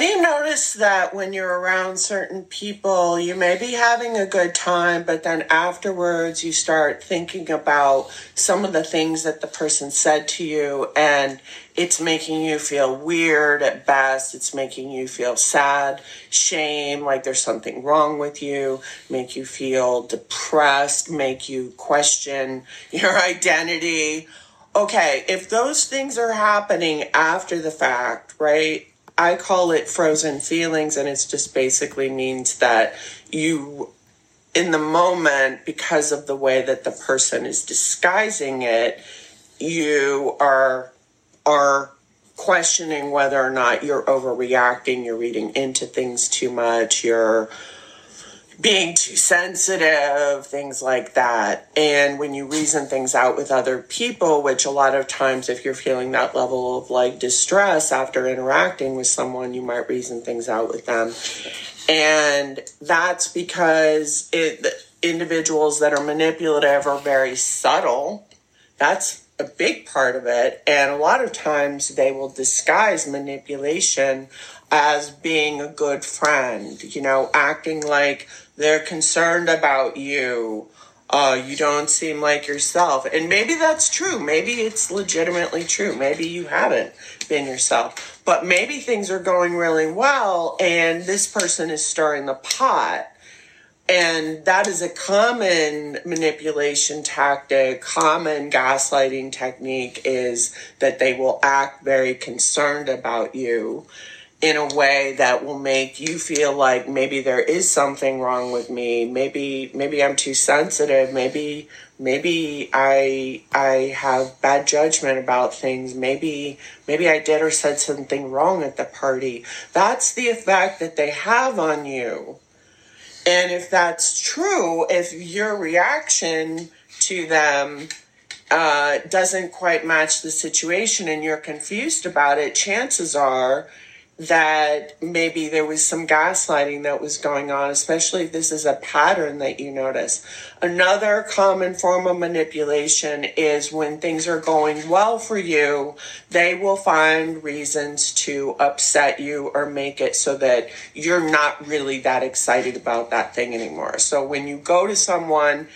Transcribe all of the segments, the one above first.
Have you noticed that when you're around certain people, you may be having a good time, but then afterwards you start thinking about some of the things that the person said to you, and it's making you feel weird at best. It's making you feel sad, shame, like there's something wrong with you, make you feel depressed, make you question your identity. Okay, if those things are happening after the fact, right? I call it frozen feelings, and it just basically means that you, in the moment, because of the way that the person is disguising it, you are are questioning whether or not you're overreacting, you're reading into things too much, you're being too sensitive, things like that. And when you reason things out with other people, which a lot of times, if you're feeling that level of like distress after interacting with someone, you might reason things out with them. And that's because it, individuals that are manipulative are very subtle. That's a big part of it. And a lot of times they will disguise manipulation as being a good friend, you know, acting like they're concerned about you. Uh, you don't seem like yourself. And maybe that's true. Maybe it's legitimately true. Maybe you haven't been yourself. But maybe things are going really well and this person is stirring the pot. And that is a common manipulation tactic, common gaslighting technique is that they will act very concerned about you in a way that will make you feel like maybe there is something wrong with me. Maybe maybe i'm too sensitive. Maybe maybe i i have bad judgment about things. Maybe maybe i did or said something wrong at the party. That's the effect that they have on you and if that's true if your reaction to them uh, doesn't quite match the situation and you're confused about it chances are that maybe there was some gaslighting that was going on, especially if this is a pattern that you notice. Another common form of manipulation is when things are going well for you, they will find reasons to upset you or make it so that you're not really that excited about that thing anymore. So when you go to someone,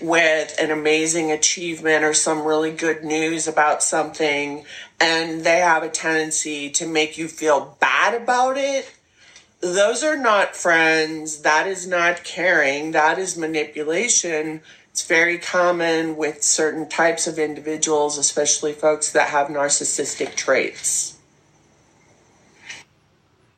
with an amazing achievement or some really good news about something and they have a tendency to make you feel bad about it, those are not friends. That is not caring. That is manipulation. It's very common with certain types of individuals, especially folks that have narcissistic traits.